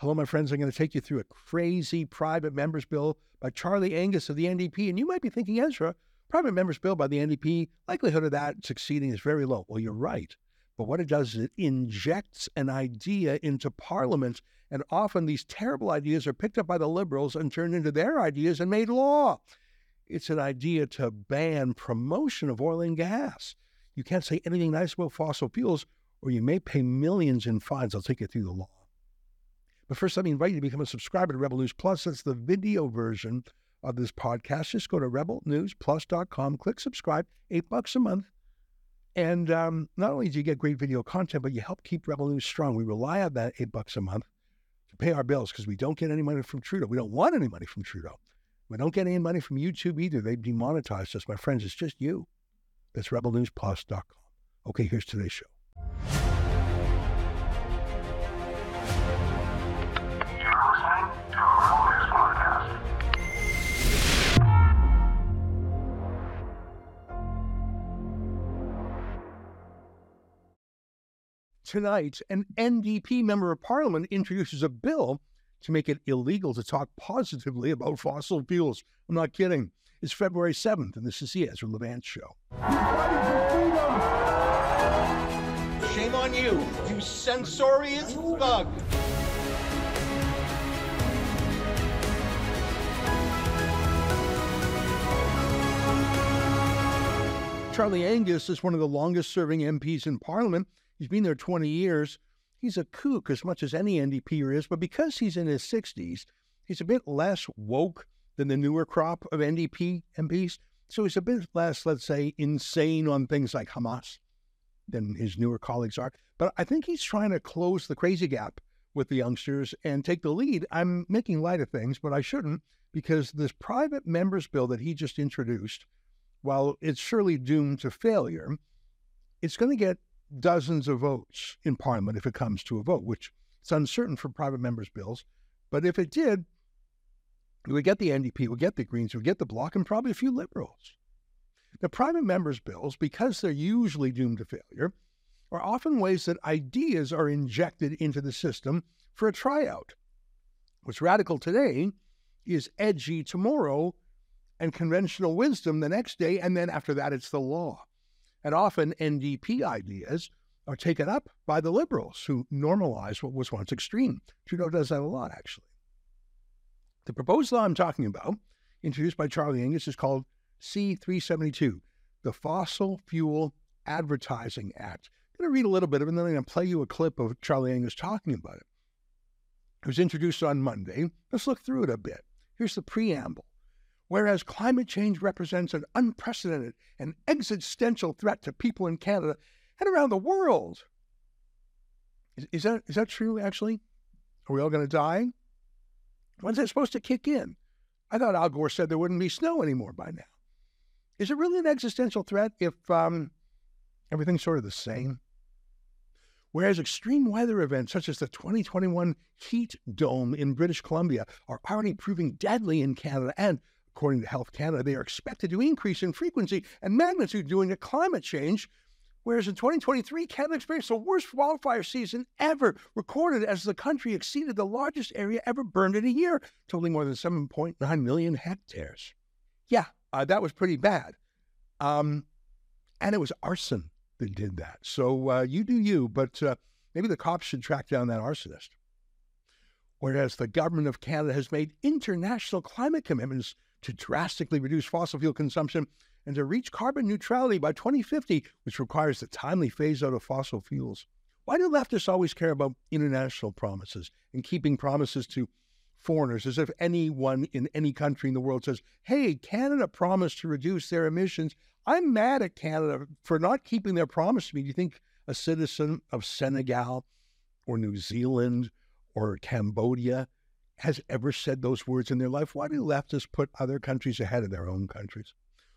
Hello, my friends. I'm going to take you through a crazy private members bill by Charlie Angus of the NDP. And you might be thinking, Ezra, private members bill by the NDP, likelihood of that succeeding is very low. Well, you're right. But what it does is it injects an idea into Parliament. And often these terrible ideas are picked up by the Liberals and turned into their ideas and made law. It's an idea to ban promotion of oil and gas. You can't say anything nice about fossil fuels, or you may pay millions in fines. I'll take you through the law. But first, let me invite you to become a subscriber to Rebel News Plus. That's the video version of this podcast. Just go to rebelnewsplus.com, click subscribe, eight bucks a month. And um, not only do you get great video content, but you help keep Rebel News strong. We rely on that eight bucks a month to pay our bills because we don't get any money from Trudeau. We don't want any money from Trudeau. We don't get any money from YouTube either. They've demonetized us, my friends. It's just you. That's rebelnewsplus.com. Okay, here's today's show. Tonight, an NDP member of parliament introduces a bill to make it illegal to talk positively about fossil fuels. I'm not kidding. It's February 7th, and this is the Ezra Levant Show. Shame on you, you censorious thug. Charlie Angus is one of the longest serving MPs in Parliament. He's been there 20 years. He's a kook as much as any NDPer is, but because he's in his 60s, he's a bit less woke than the newer crop of NDP MPs. So he's a bit less, let's say, insane on things like Hamas than his newer colleagues are. But I think he's trying to close the crazy gap with the youngsters and take the lead. I'm making light of things, but I shouldn't because this private members bill that he just introduced while it's surely doomed to failure, it's going to get dozens of votes in Parliament if it comes to a vote, which it's uncertain for private members' bills. But if it did, we would get the NDP, we get the Greens, we get the Bloc, and probably a few Liberals. The private members' bills, because they're usually doomed to failure, are often ways that ideas are injected into the system for a tryout. What's radical today is edgy tomorrow and conventional wisdom the next day, and then after that, it's the law. And often NDP ideas are taken up by the liberals who normalize what was once extreme. Trudeau does that a lot, actually. The proposed law I'm talking about, introduced by Charlie Angus, is called C372, the Fossil Fuel Advertising Act. I'm going to read a little bit of it, and then I'm going to play you a clip of Charlie Angus talking about it. It was introduced on Monday. Let's look through it a bit. Here's the preamble. Whereas climate change represents an unprecedented and existential threat to people in Canada and around the world. Is, is that, is that true, actually? Are we all going to die? When's that supposed to kick in? I thought Al Gore said there wouldn't be snow anymore by now. Is it really an existential threat if um, everything's sort of the same? Whereas extreme weather events such as the 2021 heat dome in British Columbia are already proving deadly in Canada and According to Health Canada, they are expected to increase in frequency and magnitude due to climate change. Whereas in 2023, Canada experienced the worst wildfire season ever recorded as the country exceeded the largest area ever burned in a year, totaling more than 7.9 million hectares. Yeah, uh, that was pretty bad. Um, and it was arson that did that. So uh, you do you, but uh, maybe the cops should track down that arsonist. Whereas the government of Canada has made international climate commitments to drastically reduce fossil fuel consumption and to reach carbon neutrality by 2050, which requires the timely phase out of fossil fuels. Why do leftists always care about international promises and keeping promises to foreigners as if anyone in any country in the world says, hey, Canada promised to reduce their emissions. I'm mad at Canada for not keeping their promise to me. Do you think a citizen of Senegal or New Zealand or Cambodia has ever said those words in their life. Why do leftists put other countries ahead of their own countries?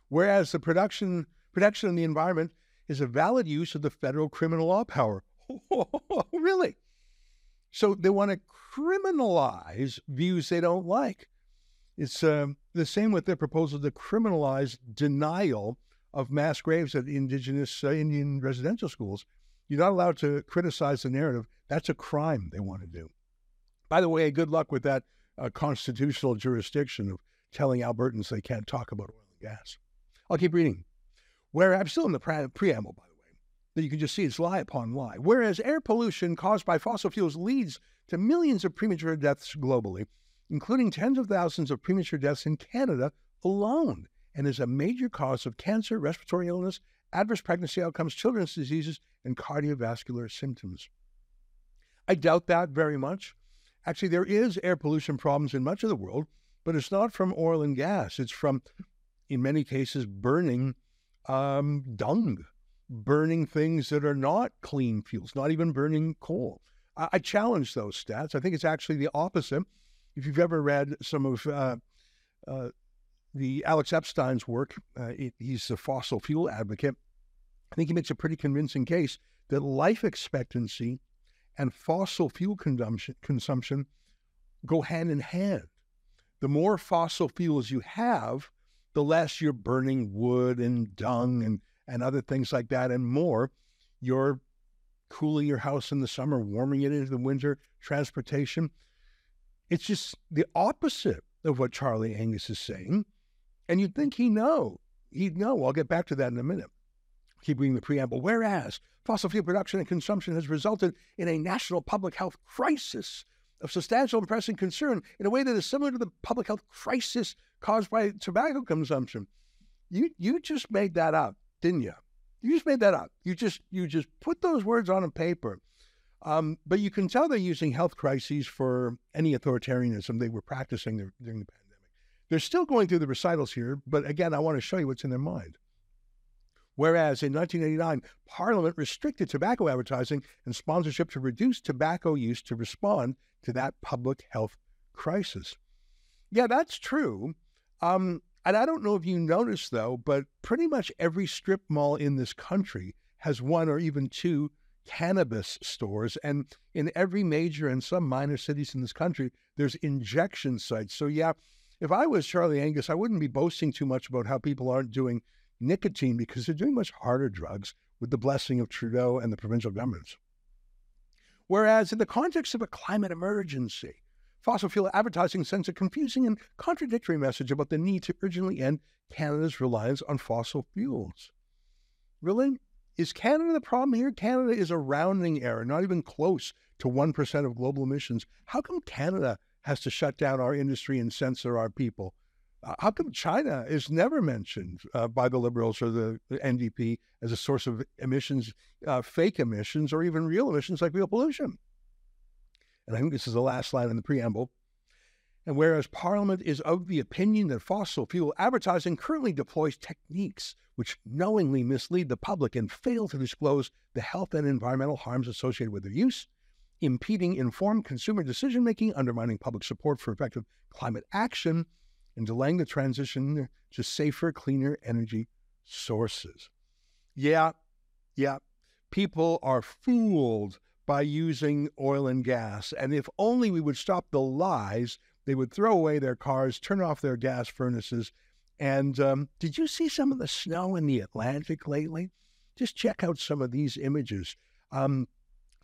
Whereas the production protection of the environment is a valid use of the federal criminal law power. really? So they want to criminalize views they don't like. It's uh, the same with their proposal to criminalize denial of mass graves at indigenous uh, Indian residential schools. You're not allowed to criticize the narrative. That's a crime they want to do. By the way, good luck with that uh, constitutional jurisdiction of telling Albertans they can't talk about oil and gas. I'll keep reading. Where I'm still in the pre- preamble, by the way, that you can just see it's lie upon lie. Whereas air pollution caused by fossil fuels leads to millions of premature deaths globally, including tens of thousands of premature deaths in Canada alone, and is a major cause of cancer, respiratory illness, adverse pregnancy outcomes, children's diseases, and cardiovascular symptoms. I doubt that very much. Actually, there is air pollution problems in much of the world, but it's not from oil and gas. It's from, in many cases, burning um, dung, burning things that are not clean fuels, not even burning coal. I, I, challenge those stats. I think it's actually the opposite. If you've ever read some of uh, uh, the Alex Epstein's work, uh, it, he's a fossil fuel advocate. I think he makes a pretty convincing case that life expectancy and fossil fuel consumption, consumption go hand in hand. The more fossil fuels you have, the less you're burning wood and dung and, and other things like that, and more you're cooling your house in the summer, warming it into the winter, transportation. It's just the opposite of what Charlie Angus is saying. And you'd think he know. He'd know. I'll get back to that in a minute. Keep reading the preamble. Whereas fossil fuel production and consumption has resulted in a national public health crisis of substantial and pressing concern in a way that is similar to the public health crisis caused by tobacco consumption. You you just made that up, didn't you? You just made that up. You just you just put those words on a paper. Um, but you can tell they're using health crises for any authoritarianism they were practicing during the pandemic. They're still going through the recitals here, but again, I want to show you what's in their mind. Whereas in 1989, Parliament restricted tobacco advertising and sponsorship to reduce tobacco use to respond to that public health crisis. Yeah, that's true. Um, and I don't know if you noticed, though, but pretty much every strip mall in this country has one or even two cannabis stores. And in every major and some minor cities in this country, there's injection sites. So, yeah, if I was Charlie Angus, I wouldn't be boasting too much about how people aren't doing nicotine because they're doing much harder drugs with the blessing of Trudeau and the provincial governments. Whereas in the context of a climate emergency, fossil fuel advertising sends a confusing and contradictory message about the need to urgently end Canada's reliance on fossil fuels. Really? Is Canada the problem here? Canada is a rounding error, not even close to 1% of global emissions. How come Canada has to shut down our industry and censor our people? How come China is never mentioned uh, by the Liberals or the, the, NDP as a source of emissions, uh, fake emissions, or even real emissions like real pollution? And I think this is the last line in the preamble. And whereas Parliament is of the opinion that fossil fuel advertising currently deploys techniques which knowingly mislead the public and fail to disclose the health and environmental harms associated with their use, impeding informed consumer decision making, undermining public support for effective climate action, and delaying the transition to safer, cleaner energy sources. Yeah, yeah, people are fooled by using oil and gas. And if only we would stop the lies, they would throw away their cars, turn off their gas furnaces. And um, did you see some of the snow in the Atlantic lately? Just check out some of these images. I'm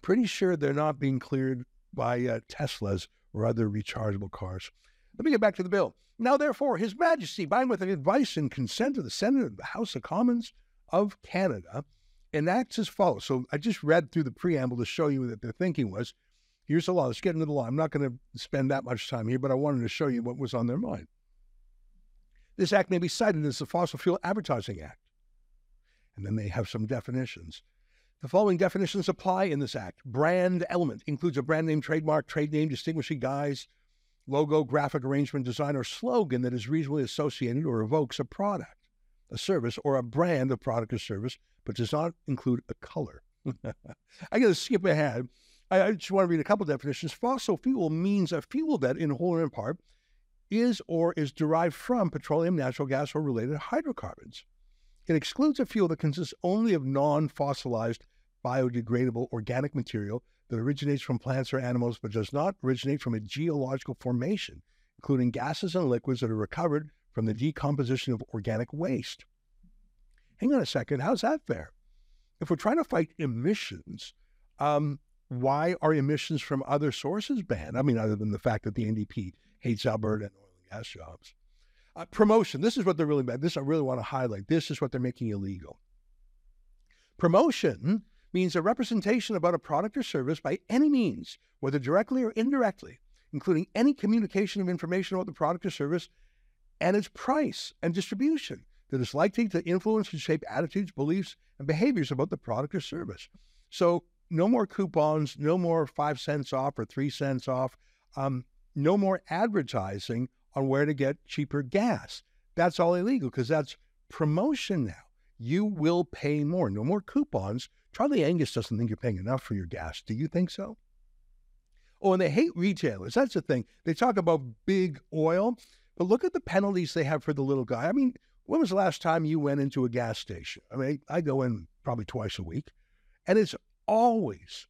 pretty sure they're not being cleared by uh, Teslas or other rechargeable cars. Let me get back to the bill. Now, therefore, His Majesty, by and with the advice and consent of the Senate of the House of Commons of Canada, enacts as follows. So I just read through the preamble to show you that their thinking was here's the law. Let's get into the law. I'm not going to spend that much time here, but I wanted to show you what was on their mind. This act may be cited as the Fossil Fuel Advertising Act. And then they have some definitions. The following definitions apply in this act. Brand element includes a brand name, trademark, trade name, distinguishing guise, logo, graphic arrangement, design, or slogan that is reasonably associated or evokes a product, a service, or a brand of product or service, but does not include a color. I got to skip ahead. I, just want to read a couple definitions. Fossil fuel means a fuel that, in whole or in part, is or is derived from petroleum, natural gas, or related hydrocarbons. It excludes a fuel that consists only of non fossilized, biodegradable organic material that originates from plants or animals but does not originate from a geological formation, including gases and liquids that are recovered from the decomposition of organic waste. Hang on a second, how's that fair? If we're trying to fight emissions, um, why are emissions from other sources banned? I mean, other than the fact that the NDP hates Alberta and oil and gas jobs. Uh, promotion. This is what they're really bad. This I really want to highlight. This is what they're making illegal. Promotion means a representation about a product or service by any means, whether directly or indirectly, including any communication of information about the product or service and its price and distribution that is likely to influence and shape attitudes, beliefs, and behaviors about the product or service. So, no more coupons, no more five cents off or three cents off, um, no more advertising on where to get cheaper gas. That's all illegal because that's promotion now. You will pay more. No more coupons. Charlie Angus doesn't think you're paying enough for your gas. Do you think so? Oh, and they hate retailers. That's the thing. They talk about big oil, but look at the penalties they have for the little guy. I mean, when was the last time you went into a gas station? I mean, I go in probably twice a week, and it's always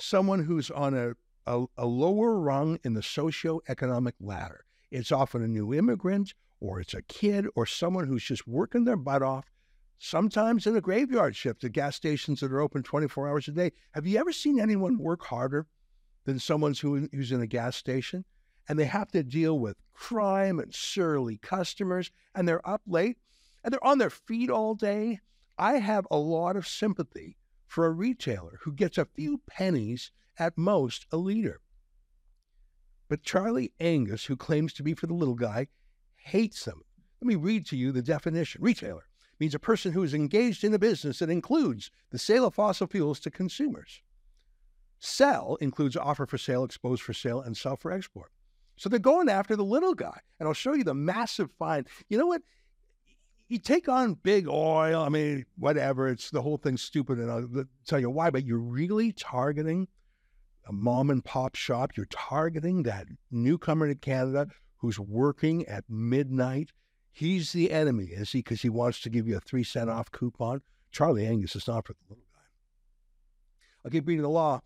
someone who's on a, a, a lower rung in the socioeconomic ladder. It's often a new immigrant, or it's a kid, or someone who's just working their butt off, sometimes in a graveyard shift at gas stations that are open 24 hours a day. Have you ever seen anyone work harder than someone who, who's in a gas station? And they have to deal with crime and surly customers, and they're up late and they're on their feet all day. I have a lot of sympathy for a retailer who gets a few pennies, at most a liter. But Charlie Angus, who claims to be for the little guy, hates them. Let me read to you the definition. Retailer means a person who is engaged in a business that includes the sale of fossil fuels to consumers. Sell includes offer for sale, expose for sale, and sell for export. So they're going after the little guy. And I'll show you the massive fine. You know what? You take on big oil, I mean, whatever, it's the whole thing's stupid, and I'll tell you why, but you're really targeting a mom and pop shop. You're targeting that newcomer to Canada who's working at midnight. He's the enemy, is he? Because he wants to give you a three cent off coupon. Charlie Angus is not for the little guy. I'll keep reading the law.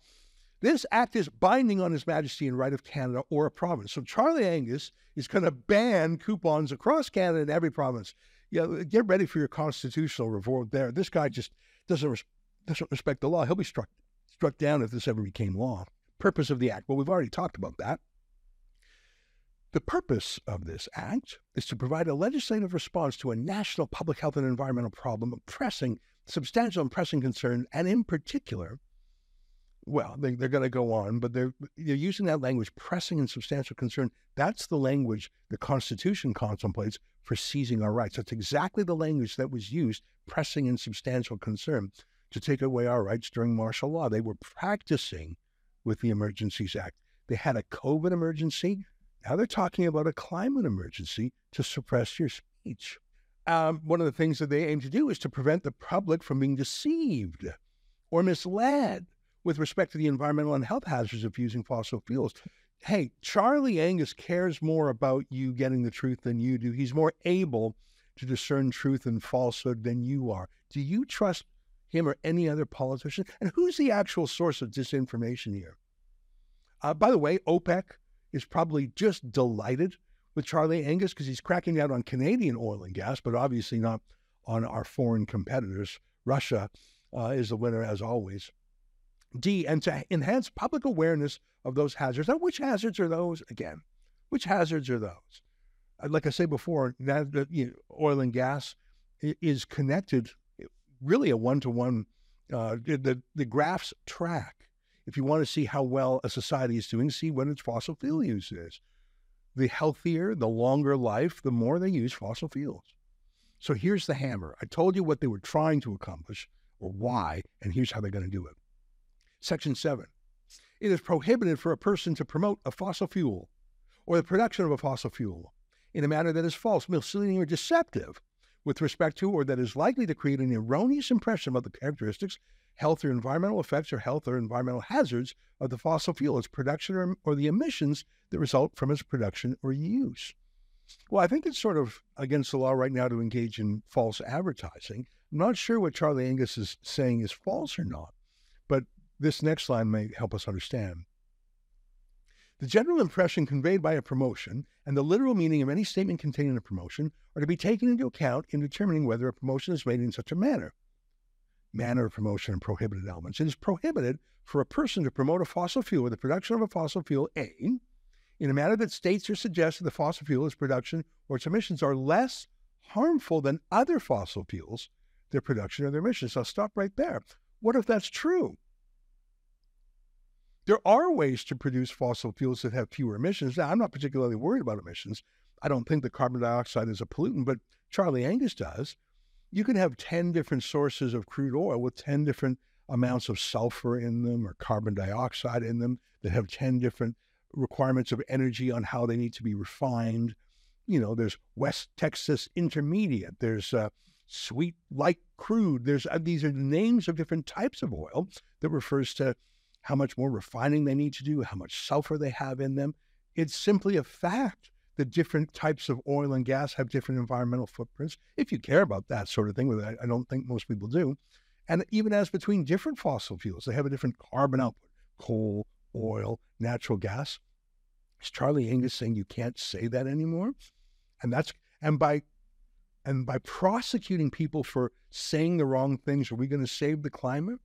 This act is binding on His Majesty and right of Canada or a province. So Charlie Angus is going to ban coupons across Canada in every province. Yeah, get ready for your constitutional revolt there. This guy just doesn't res- doesn't respect the law. He'll be struck struck down if this ever became law. Purpose of the act. Well, we've already talked about that. The purpose of this act is to provide a legislative response to a national public health and environmental problem of pressing, substantial and pressing concern, and in particular, well, they, are going to go on, but they're, they're using that language, pressing and substantial concern. That's the language the Constitution contemplates for seizing our rights. That's exactly the language that was used, pressing and substantial concern, to take away our rights during martial law. They were practicing with the Emergencies Act. They had a COVID emergency. Now they're talking about a climate emergency to suppress your speech. Um, one of the things that they aim to do is to prevent the public from being deceived or misled with respect to the environmental and health hazards of using fossil fuels. Hey, Charlie Angus cares more about you getting the truth than you do. He's more able to discern truth and falsehood than you are. Do you trust him or any other politician? And who's the actual source of disinformation here? Uh, by the way, OPEC is probably just delighted with Charlie Angus because he's cracking down on Canadian oil and gas, but obviously not on our foreign competitors. Russia uh, is the winner as always. D, and to enhance public awareness of those hazards. Now, which hazards are those? Again, which hazards are those? Uh, like I say before, that, you know, oil and gas is connected, really a one to one. The the graphs track. If you want to see how well a society is doing, see what its fossil fuel use is. The healthier, the longer life, the more they use fossil fuels. So here's the hammer. I told you what they were trying to accomplish or why, and here's how they're going to do it. Section 7. It is prohibited for a person to promote a fossil fuel or the production of a fossil fuel in a manner that is false, misleading, or deceptive with respect to or that is likely to create an erroneous impression about the characteristics, health or environmental effects or health or environmental hazards of the fossil fuel, its production or, or the emissions that result from its production or use. Well, I think it's sort of against the law right now to engage in false advertising. I'm not sure what Charlie Angus is saying is false or not, but this next line may help us understand. The general impression conveyed by a promotion and the literal meaning of any statement containing a promotion are to be taken into account in determining whether a promotion is made in such a manner. Manner of promotion and prohibited elements. It is prohibited for a person to promote a fossil fuel or the production of a fossil fuel, A, in a manner that states or suggests that the fossil fuel, its production, or its emissions are less harmful than other fossil fuels, their production or their emissions. I'll stop right there. What if that's true? There are ways to produce fossil fuels that have fewer emissions. Now, I'm not particularly worried about emissions. I don't think that carbon dioxide is a pollutant, but Charlie Angus does. You can have 10 different sources of crude oil with 10 different amounts of sulfur in them or carbon dioxide in them that have 10 different requirements of energy on how they need to be refined. You know, there's West Texas Intermediate, there's uh, sweet light crude. There's uh, these are names of different types of oil that refers to how much more refining they need to do, how much sulfur they have in them. It's simply a fact that different types of oil and gas have different environmental footprints. If you care about that sort of thing, I don't think most people do. And even as between different fossil fuels, they have a different carbon output coal, oil, natural gas. Is Charlie Angus saying you can't say that anymore? And that's and by and by prosecuting people for saying the wrong things, are we going to save the climate?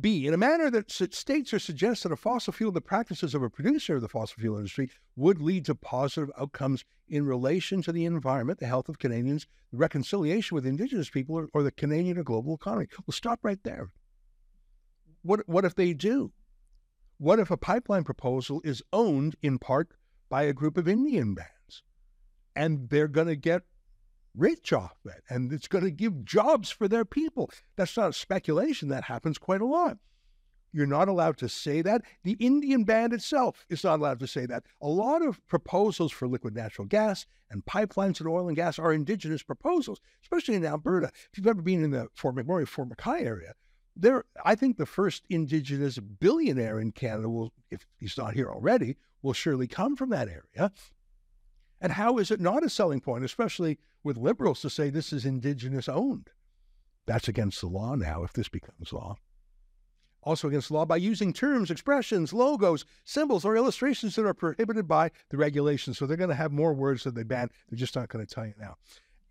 B, in a manner that states or suggests that a fossil fuel, the practices of a producer of the fossil fuel industry would lead to positive outcomes in relation to the environment, the health of Canadians, reconciliation with Indigenous people, or, or the Canadian or global economy. We'll stop right there. What, what if they do? What if a pipeline proposal is owned in part by a group of Indian bands and they're going to get rich off it and it's going to give jobs for their people. That's not speculation. That happens quite a lot. You're not allowed to say that. The Indian band itself is not allowed to say that. A lot of proposals for liquid natural gas and pipelines and oil and gas are indigenous proposals, especially in Alberta. If you've ever been in the Fort McMurray, Fort McKay area, there, I think the first indigenous billionaire in Canada will, if he's not here already, will surely come from that area. And how is it not a selling point, especially with liberals, to say this is indigenous owned? That's against the law now if this becomes law. Also against the law by using terms, expressions, logos, symbols, or illustrations that are prohibited by the regulations. So they're going to have more words that they ban. They're just not going to tell you now.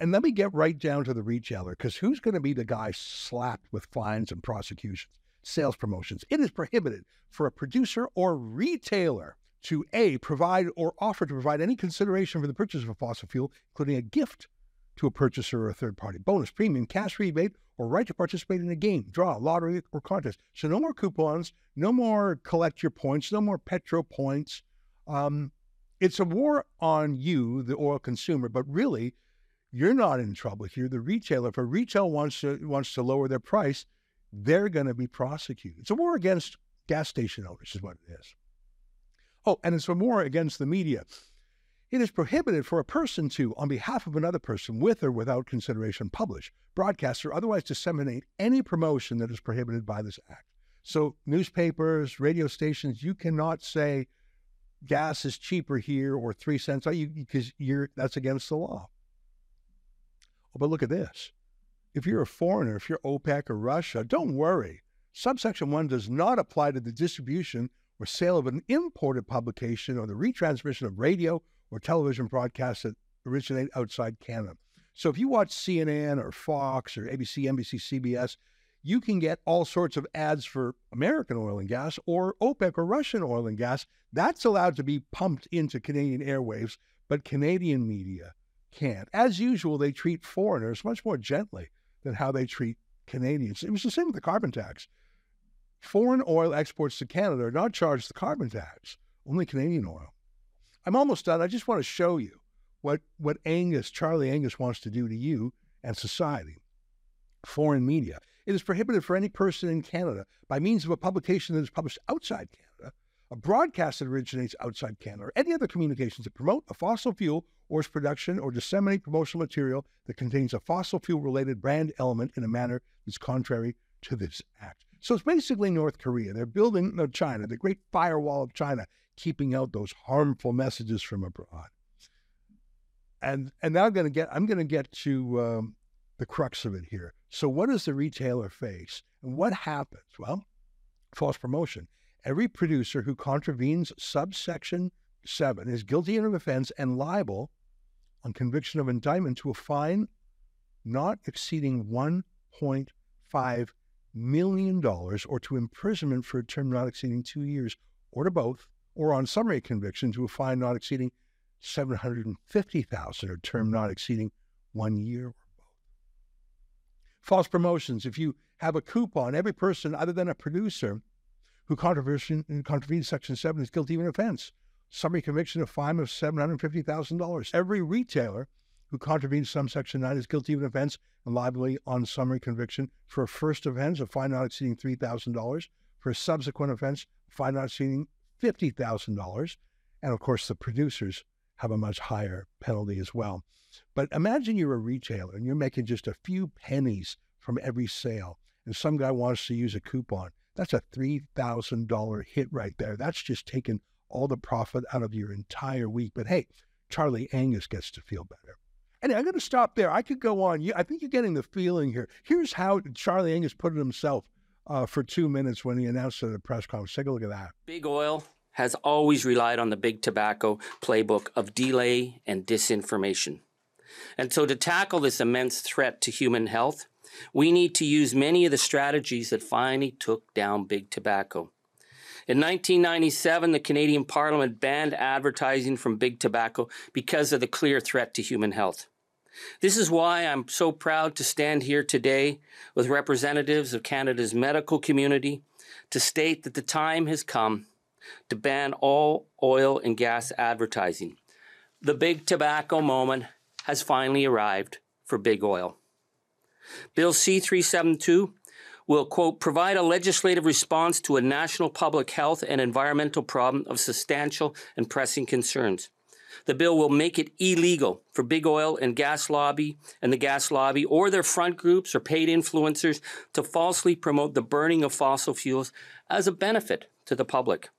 And let me get right down to the retailer, because who's going to be the guy slapped with fines and prosecutions? Sales promotions. It is prohibited for a producer or retailer to A, provide or offer to provide any consideration for the purchase of a fossil fuel, including a gift to a purchaser or a third party, bonus, premium, cash rebate, or right to participate in a game, draw, lottery, or contest. So no more coupons, no more collect your points, no more petro points. Um, it's a war on you, the oil consumer, but really, you're not in trouble here. The retailer, if a retail wants to wants to lower their price, they're going to be prosecuted. It's a war against gas station owners, is what it is. Oh, and it's for more against the media. It is prohibited for a person to, on behalf of another person, with or without consideration, publish, broadcast, or otherwise disseminate any promotion that is prohibited by this act. So, newspapers, radio stations, you cannot say gas is cheaper here or three cents oh, because you're that's against the law. Oh, but look at this. If you're a foreigner, if you're OPEC or Russia, don't worry. Subsection 1 does not apply to the distribution or sale of an imported publication or the retransmission of radio or television broadcasts that originate outside Canada. So if you watch CNN or Fox or ABC, NBC, CBS, you can get all sorts of ads for American oil and gas or OPEC or Russian oil and gas. That's allowed to be pumped into Canadian airwaves, but Canadian media can't. As usual, they treat foreigners much more gently than how they treat Canadians. It was the same with the carbon tax. Foreign oil exports to Canada are not charged the carbon tax, only Canadian oil. I'm almost done. I just want to show you what, what Angus, Charlie Angus, wants to do to you and society. Foreign media. It is prohibited for any person in Canada by means of a publication that is published outside Canada, a broadcast that originates outside Canada, or any other communications that promote a fossil fuel or its production or disseminate promotional material that contains a fossil fuel related brand element in a manner that's contrary to this act. So it's basically North Korea. They're building no, China, the great firewall of China, keeping out those harmful messages from abroad. And and now I'm going to get I'm going to get to um, the crux of it here. So what does the retailer face, and what happens? Well, false promotion. Every producer who contravenes subsection seven is guilty of an offense and liable on conviction of indictment to a fine not exceeding $1.5 million dollars, or to imprisonment for a term not exceeding two years, or to both, or on summary conviction to a fine not exceeding 750,000 or term not exceeding one year or both. False promotions. If you have a coupon, every person other than a producer who contravenes Section 7 is guilty of an offense. Summary conviction, a fine of $750,000. Every retailer who contravenes some Section 9 is guilty of an offense and liable on summary conviction for a first offense, a fine not exceeding $3,000. For a subsequent offense, fine not exceeding $50,000. And of course, the producers have a much higher penalty as well. But imagine you're a retailer and you're making just a few pennies from every sale, and some guy wants to use a coupon. That's a $3,000 hit right there. That's just taking all the profit out of your entire week. But hey, Charlie Angus gets to feel better. And I'm going to stop there. I could go on. I think you're getting the feeling here. Here's how Charlie Angus put it himself uh, for two minutes when he announced it at a press conference. Take a look at that. Big oil has always relied on the big tobacco playbook of delay and disinformation. And so, to tackle this immense threat to human health, we need to use many of the strategies that finally took down big tobacco. In 1997, the Canadian Parliament banned advertising from big tobacco because of the clear threat to human health. This is why I'm so proud to stand here today with representatives of Canada's medical community to state that the time has come to ban all oil and gas advertising. The big tobacco moment has finally arrived for big oil. Bill C 372 will, quote, provide a legislative response to a national public health and environmental problem of substantial and pressing concerns. The bill will make it illegal for big oil and gas lobby and the gas lobby or their front groups or paid influencers to falsely promote the burning of fossil fuels as a benefit to the public.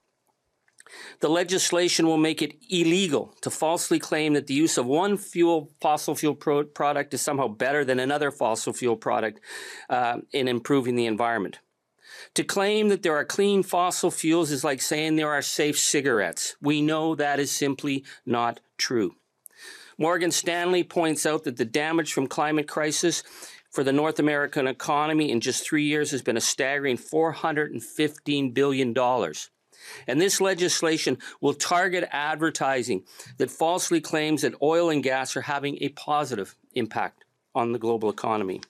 The legislation will make it illegal to falsely claim that the use of one fuel fossil fuel pro- product is somehow better than another fossil fuel product uh, in improving the environment. To claim that there are clean fossil fuels is like saying there are safe cigarettes. We know that is simply not true. Morgan Stanley points out that the damage from climate crisis for the North American economy in just three years has been a staggering $415 billion. And this legislation will target advertising that falsely claims that oil and gas are having a positive impact on the global economy.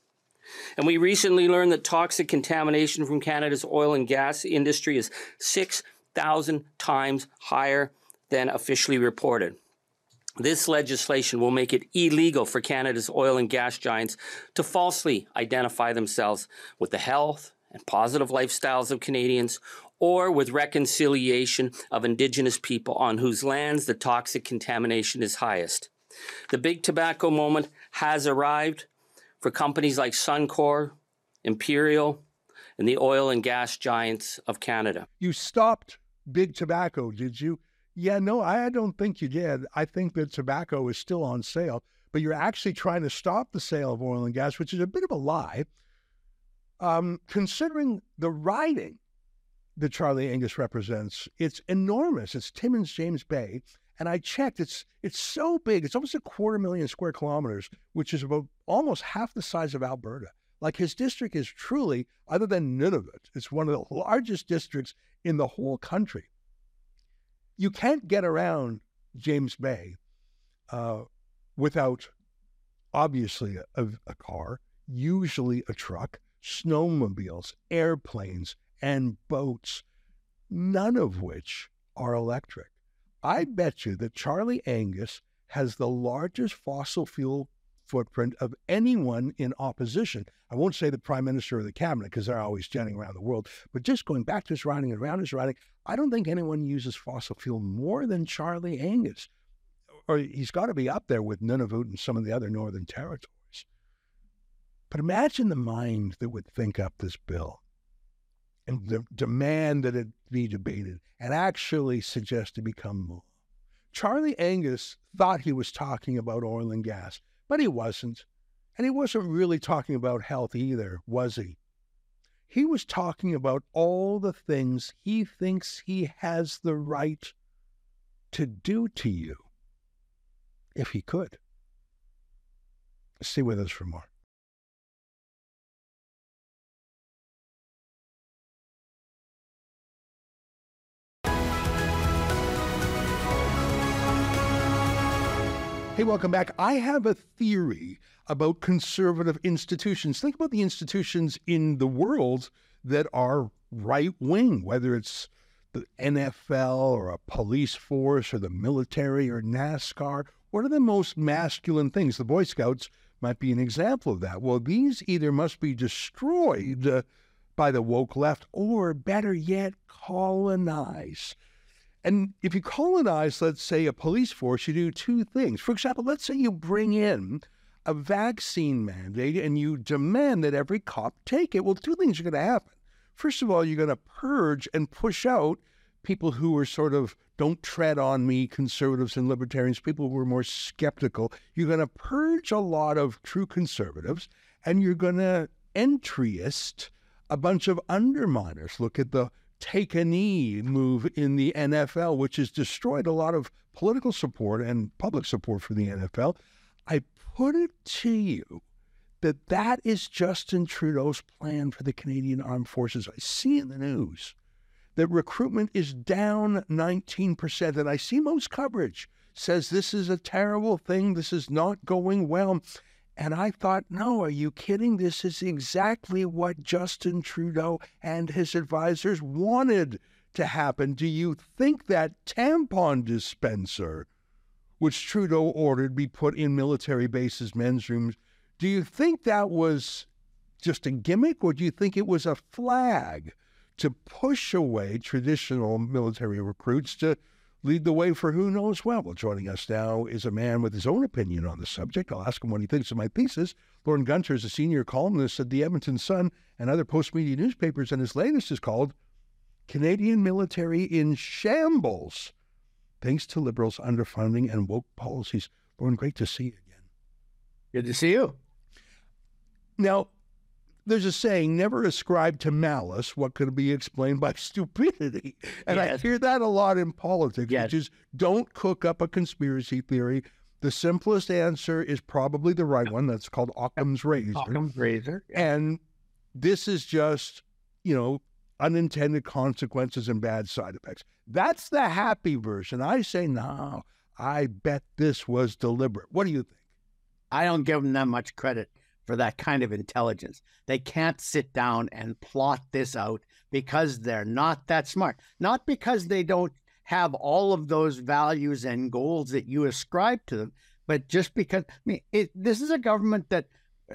And we recently learned that toxic contamination from Canada's oil and gas industry is 6,000 times higher than officially reported. This legislation will make it illegal for Canada's oil and gas giants to falsely identify themselves with the health and positive lifestyles of Canadians or with reconciliation of Indigenous people on whose lands the toxic contamination is highest. The big tobacco moment has arrived for companies like Suncor, Imperial, and the oil and gas giants of Canada. You stopped big tobacco, did you? Yeah, no, I don't think you did. I think that tobacco is still on sale, but you're actually trying to stop the sale of oil and gas, which is a bit of a lie. Um, considering the riding that Charlie Angus represents. It's enormous. It's Timmins James Bay. And I checked, it's it's so big, it's almost a quarter million square kilometers, which is about almost half the size of Alberta. Like his district is truly, other than Nunavut, it's one of the largest districts in the whole country. You can't get around James Bay uh, without obviously a, a car, usually a truck, snowmobiles, airplanes, and boats, none of which are electric. I bet you that Charlie Angus has the largest fossil fuel footprint of anyone in opposition. I won't say the prime minister or the cabinet because they're always jetting around the world, but just going back to his writing and around his writing, I don't think anyone uses fossil fuel more than Charlie Angus. Or he's got to be up there with Nunavut and some of the other northern territories. But imagine the mind that would think up this bill and de- demand that it be debated and actually suggest to become law. Charlie Angus thought he was talking about oil and gas, but he wasn't. And he wasn't really talking about health either, was he? He was talking about all the things he thinks he has the right to do to you, if he could. With us for Hey, welcome back. I have a theory about conservative institutions. Think about the institutions in the world that are right wing, whether it's the NFL or a police force or the military or NASCAR. What are the most masculine things? The Boy Scouts might be an example of that. Well, these either must be destroyed uh, by the woke left or, better yet, colonized. And if you colonize, let's say, a police force, you do two things. For example, let's say you bring in a vaccine mandate and you demand that every cop take it. Well, two things are going to happen. First of all, you're going to purge and push out people who are sort of don't tread on me, conservatives and libertarians, people who are more skeptical. You're going to purge a lot of true conservatives and you're going to entryist a bunch of underminers. Look at the take a knee move in the NFL, which has destroyed a lot of political support and public support for the NFL. I put it to you that that is Justin Trudeau's plan for the Canadian Armed Forces. I see in the news that recruitment is down 19%, and I see most coverage says this is a terrible thing, this is not going well. And I thought, no, are you kidding? This is exactly what Justin Trudeau and his advisors wanted to happen. Do you think that tampon dispenser, which Trudeau ordered be put in military bases, men's rooms, do you think that was just a gimmick or do you think it was a flag to push away traditional military recruits to lead the way for who knows well. Well, joining us now is a man with his own opinion on the subject. I'll ask him what he thinks of my thesis. Lorne Gunter is a senior columnist at the Edmonton Sun and other Postmedia newspapers, and his latest is called Canadian Military in Shambles, thanks to Liberals' underfunding and woke policies. Lorne, great to see you again. Good to see you. Now, there's a saying, never ascribe to malice what could be explained by stupidity. And yes. I hear that a lot in politics, yes. which is don't cook up a conspiracy theory. The simplest answer is probably the right one. That's called Occam's razor. Occam's razor. And this is just, you know, unintended consequences and bad side effects. That's the happy version. I say, no, I bet this was deliberate. What do you think? I don't give them that much credit for that kind of intelligence. They can't sit down and plot this out because they're not that smart, not because they don't have all of those values and goals that you ascribe to them, but just because I mean, it, this is a government that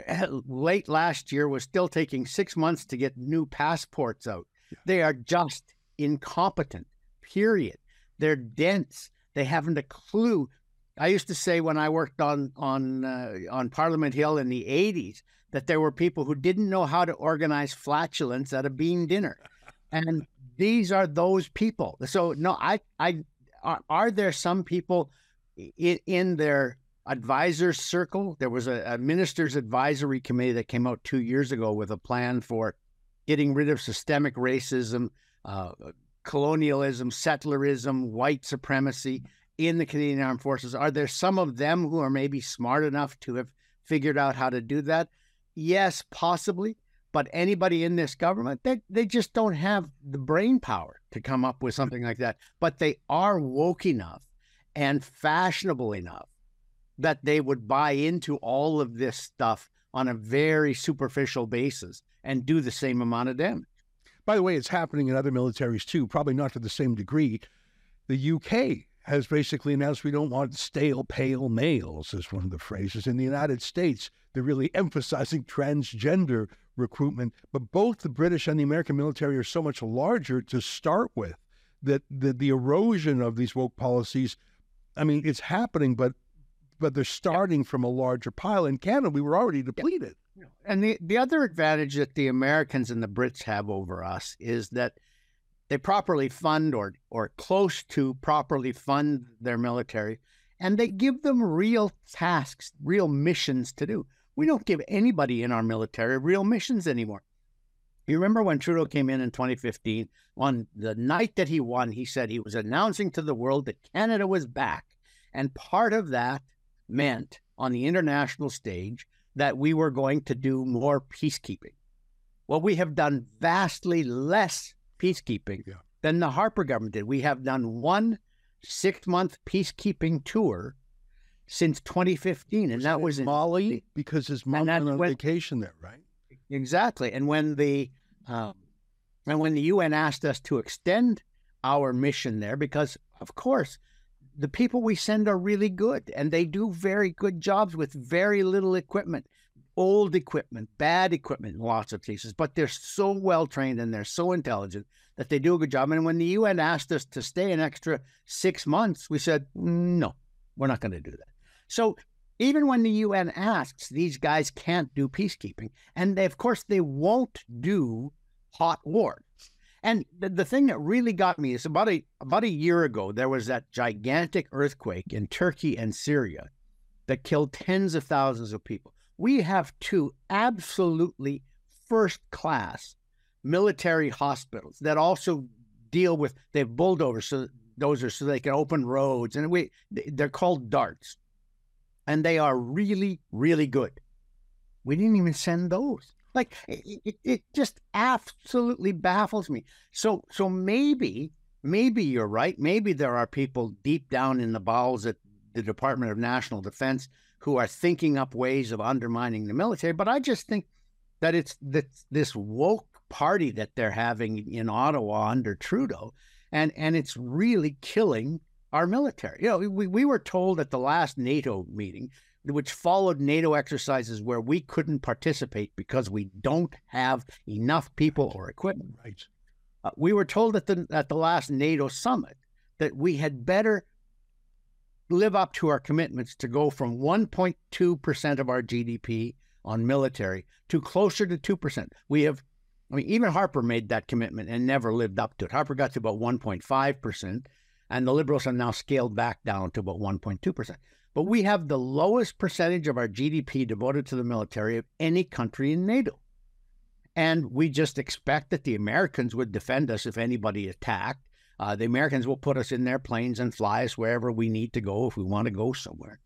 eh, late last year was still taking six months to get new passports out. Yeah. They are just incompetent, period. They're dense. They haven't a clue I used to say when I worked on on uh, on Parliament Hill in the '80s that there were people who didn't know how to organize flatulence at a bean dinner, and these are those people. So no, I I are, are there some people in, in their advisors circle? There was a, a ministers advisory committee that came out two years ago with a plan for getting rid of systemic racism, uh, colonialism, settlerism, white supremacy in the Canadian Armed Forces. Are there some of them who are maybe smart enough to have figured out how to do that? Yes, possibly. But anybody in this government, they, they just don't have the brain power to come up with something like that. But they are woke enough and fashionable enough that they would buy into all of this stuff on a very superficial basis and do the same amount of damage. By the way, it's happening in other militaries too, probably not to the same degree. The UK has basically announced we don't want stale, pale males, is one of the phrases. In the United States, they're really emphasizing transgender recruitment. But both the British and the American military are so much larger to start with that the, the erosion of these woke policies, I mean, it's happening, but but they're starting from a larger pile. In Canada, we were already depleted. And the, the other advantage that the Americans and the Brits have over us is that they properly fund or or close to properly fund their military and they give them real tasks real missions to do. We don't give anybody in our military real missions anymore. You remember when trudeau came in in 2015 on the night that he won he said he was announcing to the world that canada was back and part of that meant on the international stage that we were going to do more peacekeeping. Well we have done vastly less peacekeeping yeah. than the Harper government did. We have done one six month peacekeeping tour since 2015, and that was in Mali because his mom went on when- vacation there, right? Exactly. And when the um, and when the UN asked us to extend our mission there, because of course the people we send are really good and they do very good jobs with very little equipment, old equipment, bad equipment in lots of cases, but they're so well trained and they're so intelligent that they do a good job. And when the UN asked us to stay an extra six months, we said, no, we're not going to do that. So even when the UN asks, these guys can't do peacekeeping. And they, of course, they won't do hot war. And the, the thing that really got me is about a about a year ago, there was that gigantic earthquake in Turkey and Syria that killed tens of thousands of people. We have two absolutely first class military hospitals that also deal with they have bulldozers so dozers so they can open roads and we they're called darts and they are really, really good. We didn't even send those. Like it, it, it just absolutely baffles me. So, so maybe, maybe you're right. Maybe there are people deep down in the bowels at the Department of National Defense who are thinking up ways of undermining the military. But I just think that it's that this woke party that they're having in Ottawa under Trudeau, and and it's really killing our military. You know, we, we were told at the last NATO meeting, which followed NATO exercises where we couldn't participate because we don't have enough people or equipment. Right. Uh, we were told at the at the last NATO summit that we had better live up to our commitments to go from 1.2 percent of our GDP on military to closer to 2%. We have, I mean, even Harper made that commitment and never lived up to it. Harper got to about 1.5%, and the Liberals have now scaled back down to about 1.2%. But we have the lowest percentage of our GDP devoted to the military of any country in NATO. And we just expect that the Americans would defend us if anybody attacked. Uh, the Americans will put us in their planes and fly us wherever we need to go if we want to go somewhere.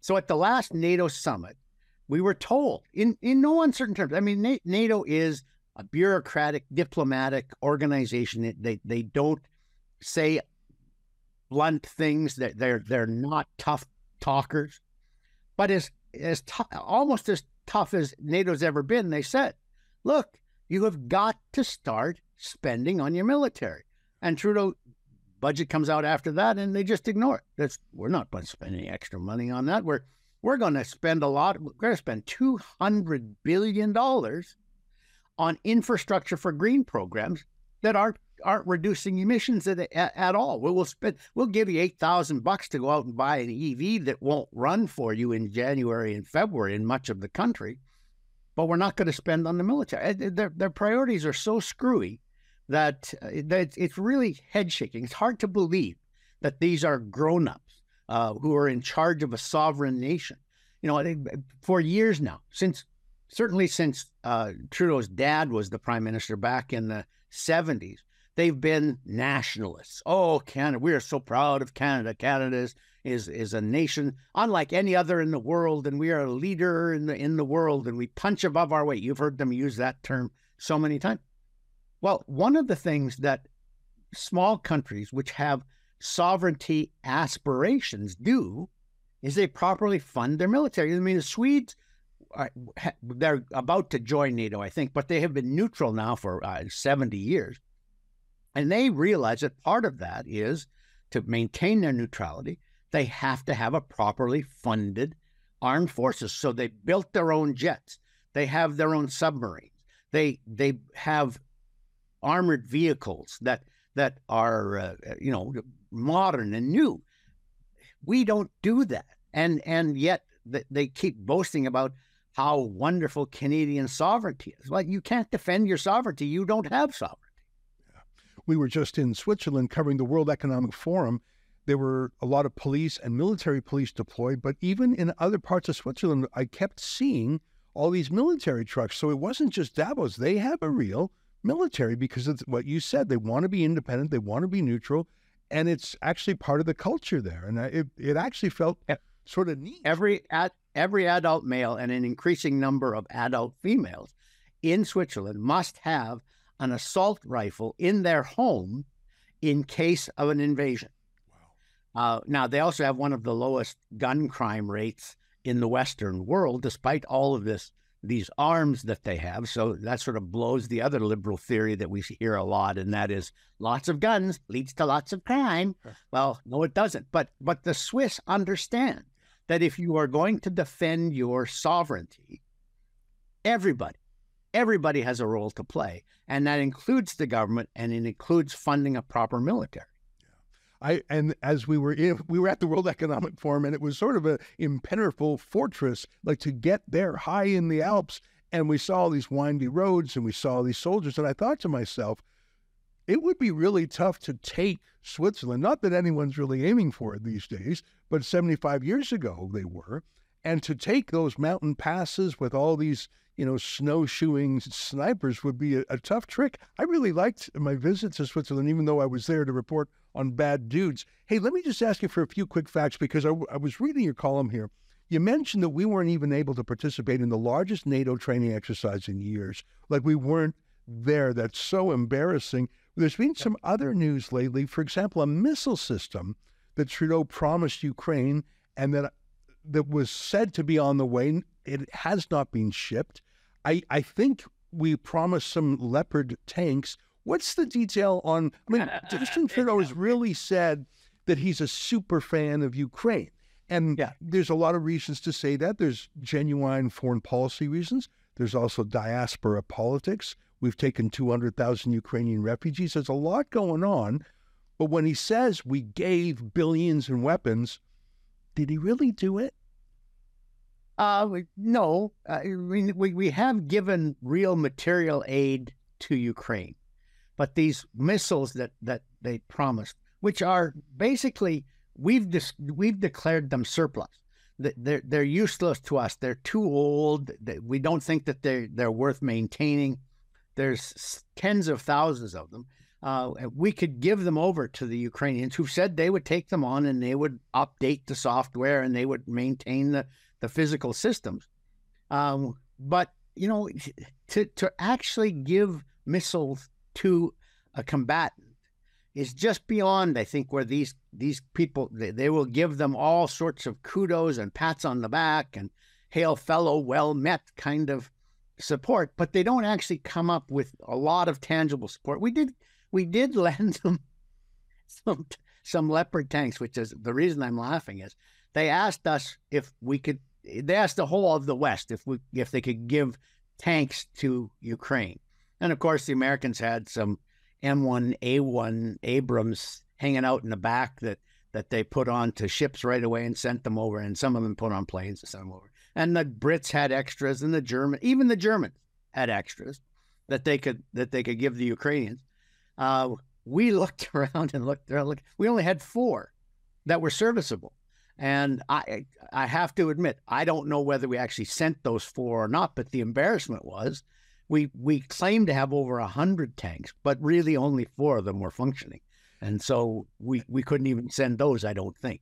So at the last NATO summit, we were told in, in no uncertain terms. I mean, Na- NATO is a bureaucratic, diplomatic organization. They they don't say blunt things. That they're they're not tough talkers, but as as almost as tough as NATO's ever been. They said, "Look, you have got to start spending on your military." And Trudeau budget comes out after that, and they just ignore it. That's we're not going to spend any extra money on that. We're we're going to spend a lot. We're going to spend two hundred billion dollars on infrastructure for green programs that aren't aren't reducing emissions at, at, at all. We will spend. We'll give you eight thousand bucks to go out and buy an EV that won't run for you in January and February in much of the country, but we're not going to spend on the military. Uh, Their their priorities are so screwy that, uh, that it's really head shaking. It's hard to believe that these are grown ups uh, who are in charge of a sovereign nation. You know, they, for years now, since certainly since uh, Trudeau's dad was the prime minister back in the 70s, they've been nationalists. Oh, Canada, we are so proud of Canada. Canada is, is, is a nation unlike any other in the world, and we are a leader in the, in the world, and we punch above our weight. You've heard them use that term so many times. Well, one of the things that small countries which have sovereignty aspirations do is they properly fund their military. I mean, the Swedes, are, they're about to join NATO, I think, but they have been neutral now for uh, 70 years. And they realize that part of that is to maintain their neutrality, they have to have a properly funded armed forces. So they built their own jets, they have their own submarines, they they have armored vehicles that that are uh, you know modern and new. We don't do that, and and yet th- they keep boasting about how wonderful Canadian sovereignty is. Well, you can't defend your sovereignty; you don't have sovereignty. We were just in Switzerland covering the World Economic Forum. There were a lot of police and military police deployed, but even in other parts of Switzerland, I kept seeing all these military trucks. So it wasn't just Davos; they have a real military because it's what you said. They want to be independent, they want to be neutral, and it's actually part of the culture there. And it it actually felt sort of neat. Every ad, every adult male and an increasing number of adult females in Switzerland must have an assault rifle in their home in case of an invasion. Uh, now, they also have one of the lowest gun crime rates in the Western world, despite all of this these arms that they have. So that sort of blows the other liberal theory that we hear a lot, and that is lots of guns leads to lots of crime. Well, no, it doesn't. But but the Swiss understand that if you are going to defend your sovereignty, everybody, everybody has a role to play, and that includes the government, and it includes funding a proper military. I and as we were in, we were at the World Economic Forum, and it was sort of a impenetrable fortress, like to get there high in the Alps, and we saw all these windy roads, and we saw all these soldiers, and I thought to myself, it would be really tough to take Switzerland. Not that anyone's really aiming for it these days, but 75 years ago they were, and to take those mountain passes with all these you know, snowshoeing snipers would be a, a, tough trick. I really liked my visit to Switzerland, even though I was there to report on bad dudes. Hey, let me just ask you for a few quick facts because I, I was reading your column here. You mentioned that we weren't even able to participate in the largest NATO training exercise in years. Like we weren't there. That's so embarrassing. There's been some other news lately. For example, a missile system that Trudeau promised Ukraine and that that was said to be on the way. It has not been shipped. I, I think we promised some Leopard tanks. What's the detail on? I mean, Justin Trudeau has really said that he's a super fan of Ukraine. And yeah. there's a lot of reasons to say that. There's genuine foreign policy reasons. There's also diaspora politics. We've taken 200,000 Ukrainian refugees. There's a lot going on. But when he says we gave billions in weapons, did he really do it? Uh, no, uh, we, we have given real material aid to Ukraine, but these missiles that, that they promised, which are basically we've dis- we've declared them surplus. They're they're useless to us. They're too old. We don't think that they're they're worth maintaining. There's tens of thousands of them. Uh, we could give them over to the Ukrainians who said they would take them on and they would update the software and they would maintain the the physical systems. Um, but you know, to to actually give missiles to a combatant is just beyond, I think, where these these people they, they will give them all sorts of kudos and pats on the back and hail fellow, well met kind of support, but they don't actually come up with a lot of tangible support. We did we did lend them some some leopard tanks, which is the reason I'm laughing is they asked us if we could they asked the whole of the West if we if they could give tanks to Ukraine. And of course, the Americans had some M1A1 Abrams hanging out in the back that that they put onto ships right away and sent them over, and some of them put on planes and sent them over. And the Brits had extras, and the German, even the Germans had extras that they could that they could give the Ukrainians. Uh, we looked around and looked around. Look, we only had four that were serviceable. And I I have to admit, I don't know whether we actually sent those four or not, but the embarrassment was we we claimed to have over a hundred tanks, but really only four of them were functioning. And so we, we couldn't even send those, I don't think.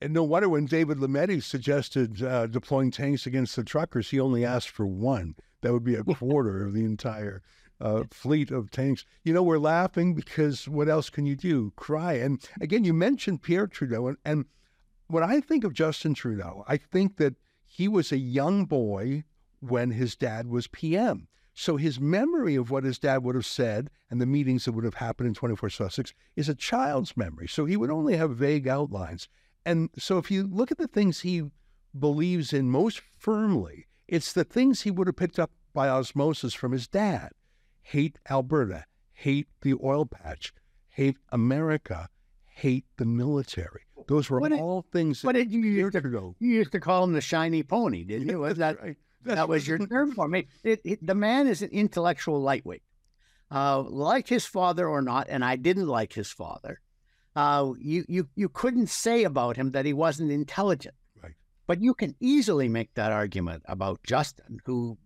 And no wonder when David Lametti suggested uh, deploying tanks against the truckers, he only asked for one. That would be a quarter of the entire uh, fleet of tanks. You know, we're laughing because what else can you do? Cry. And again, you mentioned Pierre Trudeau, and, and when I think of Justin Trudeau, I think that he was a young boy when his dad was PM. So his memory of what his dad would have said and the meetings that would have happened in 24 Sussex is a child's memory. So he would only have vague outlines. And so if you look at the things he believes in most firmly, it's the things he would have picked up by osmosis from his dad. Hate Alberta, hate the oil patch, hate America, hate the military. Those were what all did, things. What did you used to go? You used to call him the shiny pony, didn't you? Was that right. That was your term for me? It, it, the man is an intellectual lightweight. Uh, like his father or not, and I didn't like his father. Uh, you you you couldn't say about him that he wasn't intelligent. Right. But you can easily make that argument about Justin, who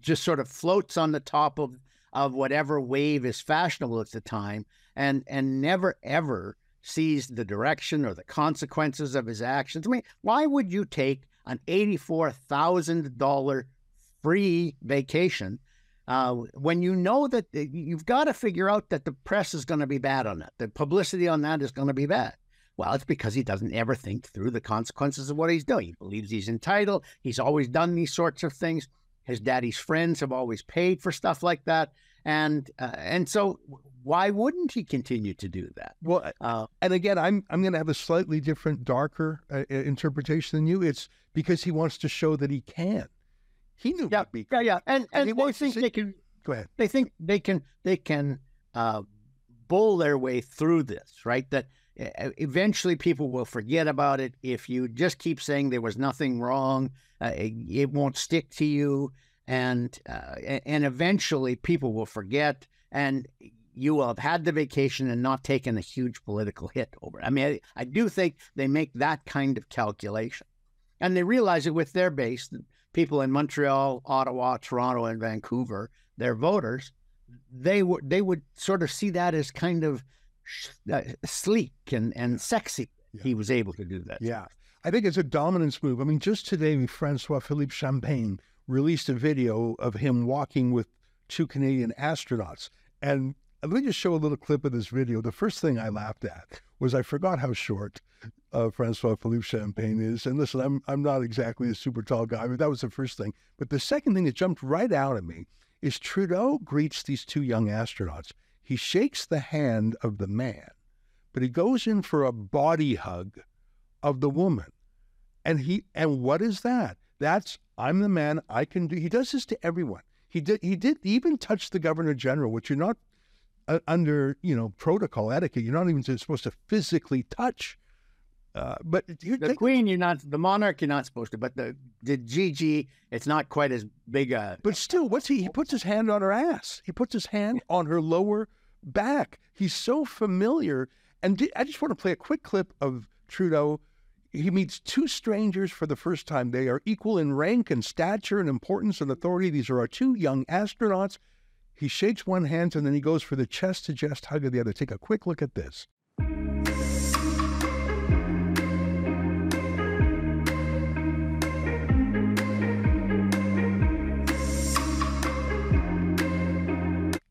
just sort of floats on the top of of whatever wave is fashionable at the time, and and never ever sees the direction or the consequences of his actions. I mean, why would you take an $84,000 free vacation uh, when you know that you've got to figure out that the press is going to be bad on that, the publicity on that is going to be bad. Well, it's because he doesn't ever think through the consequences of what he's doing. He believes he's entitled. He's always done these sorts of things. His daddy's friends have always paid for stuff like that, and uh, and so why wouldn't he continue to do that? Well, Uh, and again, I'm I'm going to have a slightly different, darker uh, interpretation than you. It's because he wants to show that he can. He knew. yeah, yeah, yeah, and And and he they think see- they can Go ahead. they think they can they can uh, bull their way through this, right? That eventually people will forget about it if you just keep saying there was nothing wrong. Uh, it, it won't stick to you, and uh, and eventually people will forget, and you will have had the vacation and not taken a huge political hit over it. I mean, I, I do think they make that kind of calculation, and they realize it with their base. that People in Montreal, Ottawa, Toronto, and Vancouver, their voters, they would they would sort of see that as kind of sh- uh, sleek and and sexy. Yeah. He was able to do that. Yeah. I think it's a dominance move. I mean, just today, Francois Philippe Champagne released a video of him walking with two Canadian astronauts. And let me just show a little clip of this video. The first thing I laughed at was I forgot how short uh, Francois Philippe Champagne is. And listen, I'm, I'm not exactly a super tall guy, but that was the first thing. But the second thing that jumped right out at me is Trudeau greets these two young astronauts. He shakes the hand of the man, but he goes in for a body hug of the woman. And he and what is that? That's I'm the man. I can do. He does this to everyone. He did. He did even touch the governor general, which you're not uh, under. You know protocol etiquette. You're not even supposed to physically touch. Uh, but here, The queen, you're not the monarch, you're not supposed to. But the the GG, it's not quite as big a. But still, what's he? He puts his hand on her ass. He puts his hand on her lower back. He's so familiar. And di- I just want to play a quick clip of Trudeau. He meets two strangers for the first time. They are equal in rank and stature and importance and authority. These are our two young astronauts. He shakes one hand and then he goes for the chest to chest hug of the other. Take a quick look at this.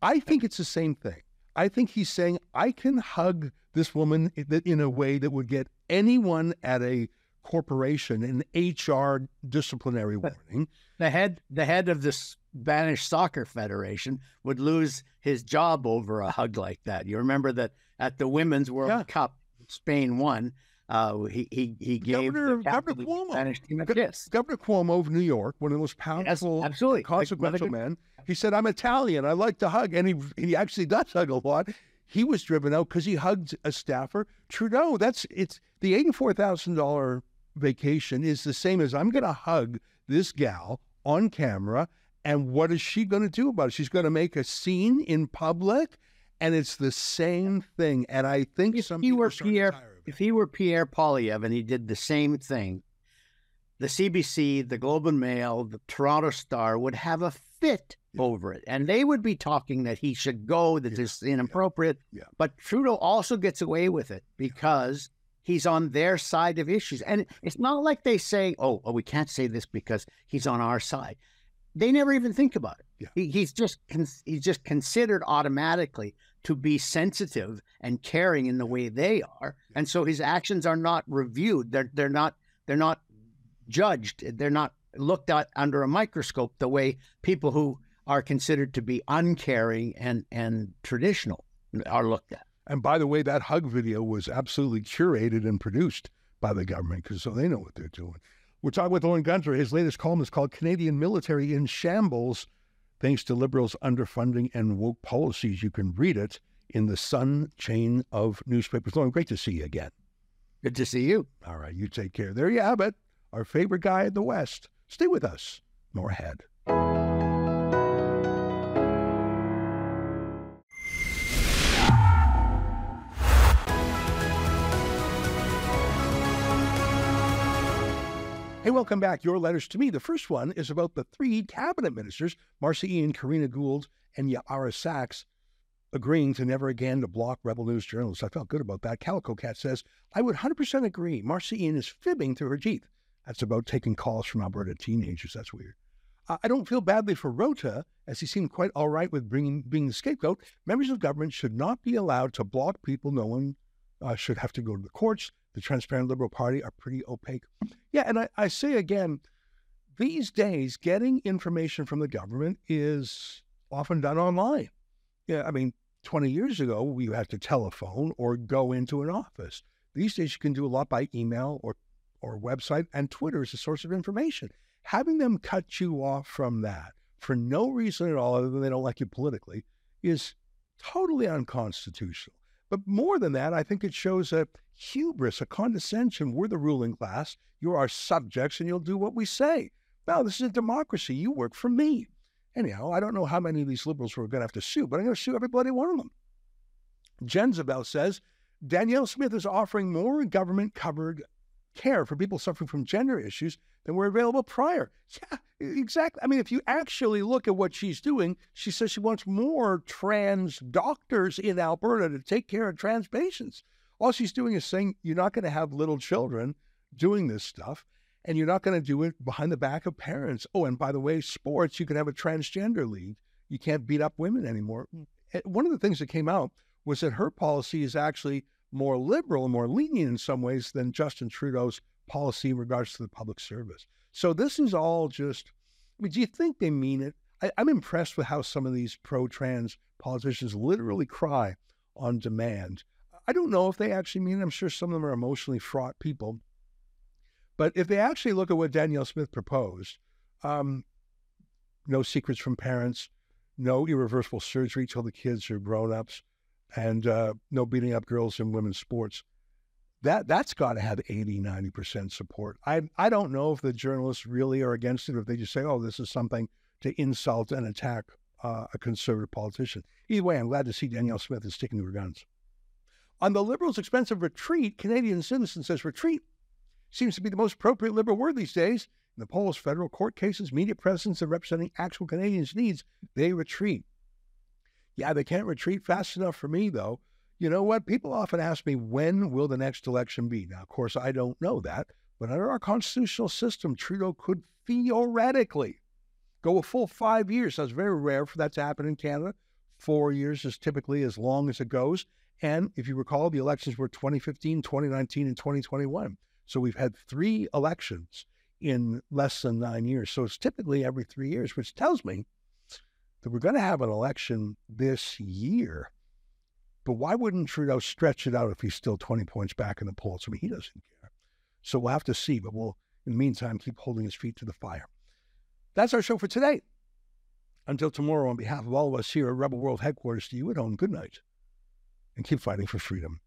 I think it's the same thing. I think he's saying I can hug this woman in a way that would get anyone at a corporation an HR disciplinary warning. The head the head of the Spanish Soccer Federation would lose his job over a hug like that. You remember that at the Women's World Yeah. Cup, Spain won. Uh, he he he gave Governor- the Governor the Cuomo. Spanish team a Go- kiss. Governor Cuomo of New York, one of the most Yes, powerful, absolutely. consequential Another men, he said, "I'm Italian. I like to hug," and he he actually does hug a lot. He was driven out because he hugged a staffer. Trudeau, that's it's the eighty-four thousand dollar vacation is the same as I'm going to hug this gal on camera, and what is she going to do about it? She's going to make a scene in public, and it's the same thing. And I think if some he people were are starting to Pierre, tire of it. if he were Pierre Poilievre and he did the same thing, the CBC, the Globe and Mail, the Toronto Star would have a fit Yeah. over it, and they would be talking that he should go, that Yeah. it's inappropriate. Yeah. But Trudeau also gets away with it because he's on their side of issues, and it's not like they say, "Oh, oh we can't say this because he's on our side." They never even think about it. Yeah. He, he's just he's just considered automatically to be sensitive and caring in the way they are, and so his actions are not reviewed. They're they're not they're not judged. They're not looked at under a microscope the way people who are considered to be uncaring and and traditional are looked at. And by the way, that hug video was absolutely curated and produced by the government because so they know what they're doing. We're talking with Lorne Gunter. His latest column is called Canadian Military in Shambles, thanks to Liberals' underfunding and woke policies. You can read it in the Sun chain of newspapers. Lorne, great to see you again. Good to see you. All right, you take care. There you have it. Our favorite guy in the West. Stay with us. More ahead. Hey, welcome back. Your letters to me. The first one is about the three cabinet ministers, Marci Ien, Karina Gould, and Ya'ara Saks, agreeing to never again to block Rebel News journalists. I felt good about that. Calico Cat says, I would 100% agree. Marci Ien is fibbing through her teeth. That's about taking calls from Alberta teenagers. That's weird. Uh, I don't feel badly for Rota, as he seemed quite all right with bringing, being the scapegoat. Members of government should not be allowed to block people no one uh, should have to go to the courts. The Transparent Liberal Party are pretty opaque. Yeah, and I, I say again, these days, getting information from the government is often done online. Yeah, I mean, 20 years ago, we had to telephone or go into an office. These days, you can do a lot by email or, or website, and Twitter is a source of information. Having them cut you off from that for no reason at all, other than they don't like you politically, is totally unconstitutional. But more than that, I think it shows a hubris, a condescension. We're the ruling class. You're our subjects, and you'll do what we say. No, this is a democracy. You work for me. Anyhow, I don't know how many of these liberals we're going to have to sue, but I'm going to sue every bloody one of them. Jenzabel says Danielle Smith is offering more government covered care for people suffering from gender issues than were available prior. Yeah, exactly. I mean, if you actually look at what she's doing, she says she wants more trans doctors in Alberta to take care of trans patients. All she's doing is saying you're not going to have little children doing this stuff, and you're not going to do it behind the back of parents. Oh, and by the way, sports, you can have a transgender league. You can't beat up women anymore. Eh, one of the things that came out was that her policy is actually more liberal and more lenient in some ways than Justin Trudeau's policy in regards to the public service. So this is all just, I mean, do you think they mean it? I, I'm impressed with how some of these pro trans politicians literally cry on demand. I don't know if they actually mean it. I'm sure some of them are emotionally fraught people. But if they actually look at what Danielle Smith proposed, um, no secrets from parents, no irreversible surgery till the kids are grown ups, and uh, no beating up girls in women's sports. That that's got to have 80, 90% support. I I don't know if the journalists really are against it, or if they just say, "Oh, this is something to insult and attack uh, a conservative politician." Either way, I'm glad to see Danielle Smith is sticking to her guns. On the Liberals' expensive retreat, Canadian Citizen says retreat seems to be the most appropriate Liberal word these days. In the polls, federal court cases, media presence, and representing actual Canadians' needs, they retreat. Yeah, they can't retreat fast enough for me, though. You know what? People often ask me, when will the next election be? Now, of course, I don't know that, but under our constitutional system, Trudeau could theoretically go a full five years. That's very rare for that to happen in Canada. Four years is typically as long as it goes. And if you recall, the elections were 2015, 2019, and 2021. So we've had three elections in less than nine years. So it's typically every three years, which tells me that we're going to have an election this year. But why wouldn't Trudeau stretch it out if he's still 20 points back in the polls? I mean, he doesn't care. So we'll have to see, but we'll, in the meantime, keep holding his feet to the fire. That's our show for today. Until tomorrow, on behalf of all of us here at Rebel World Headquarters, to you at home, good night and keep fighting for freedom.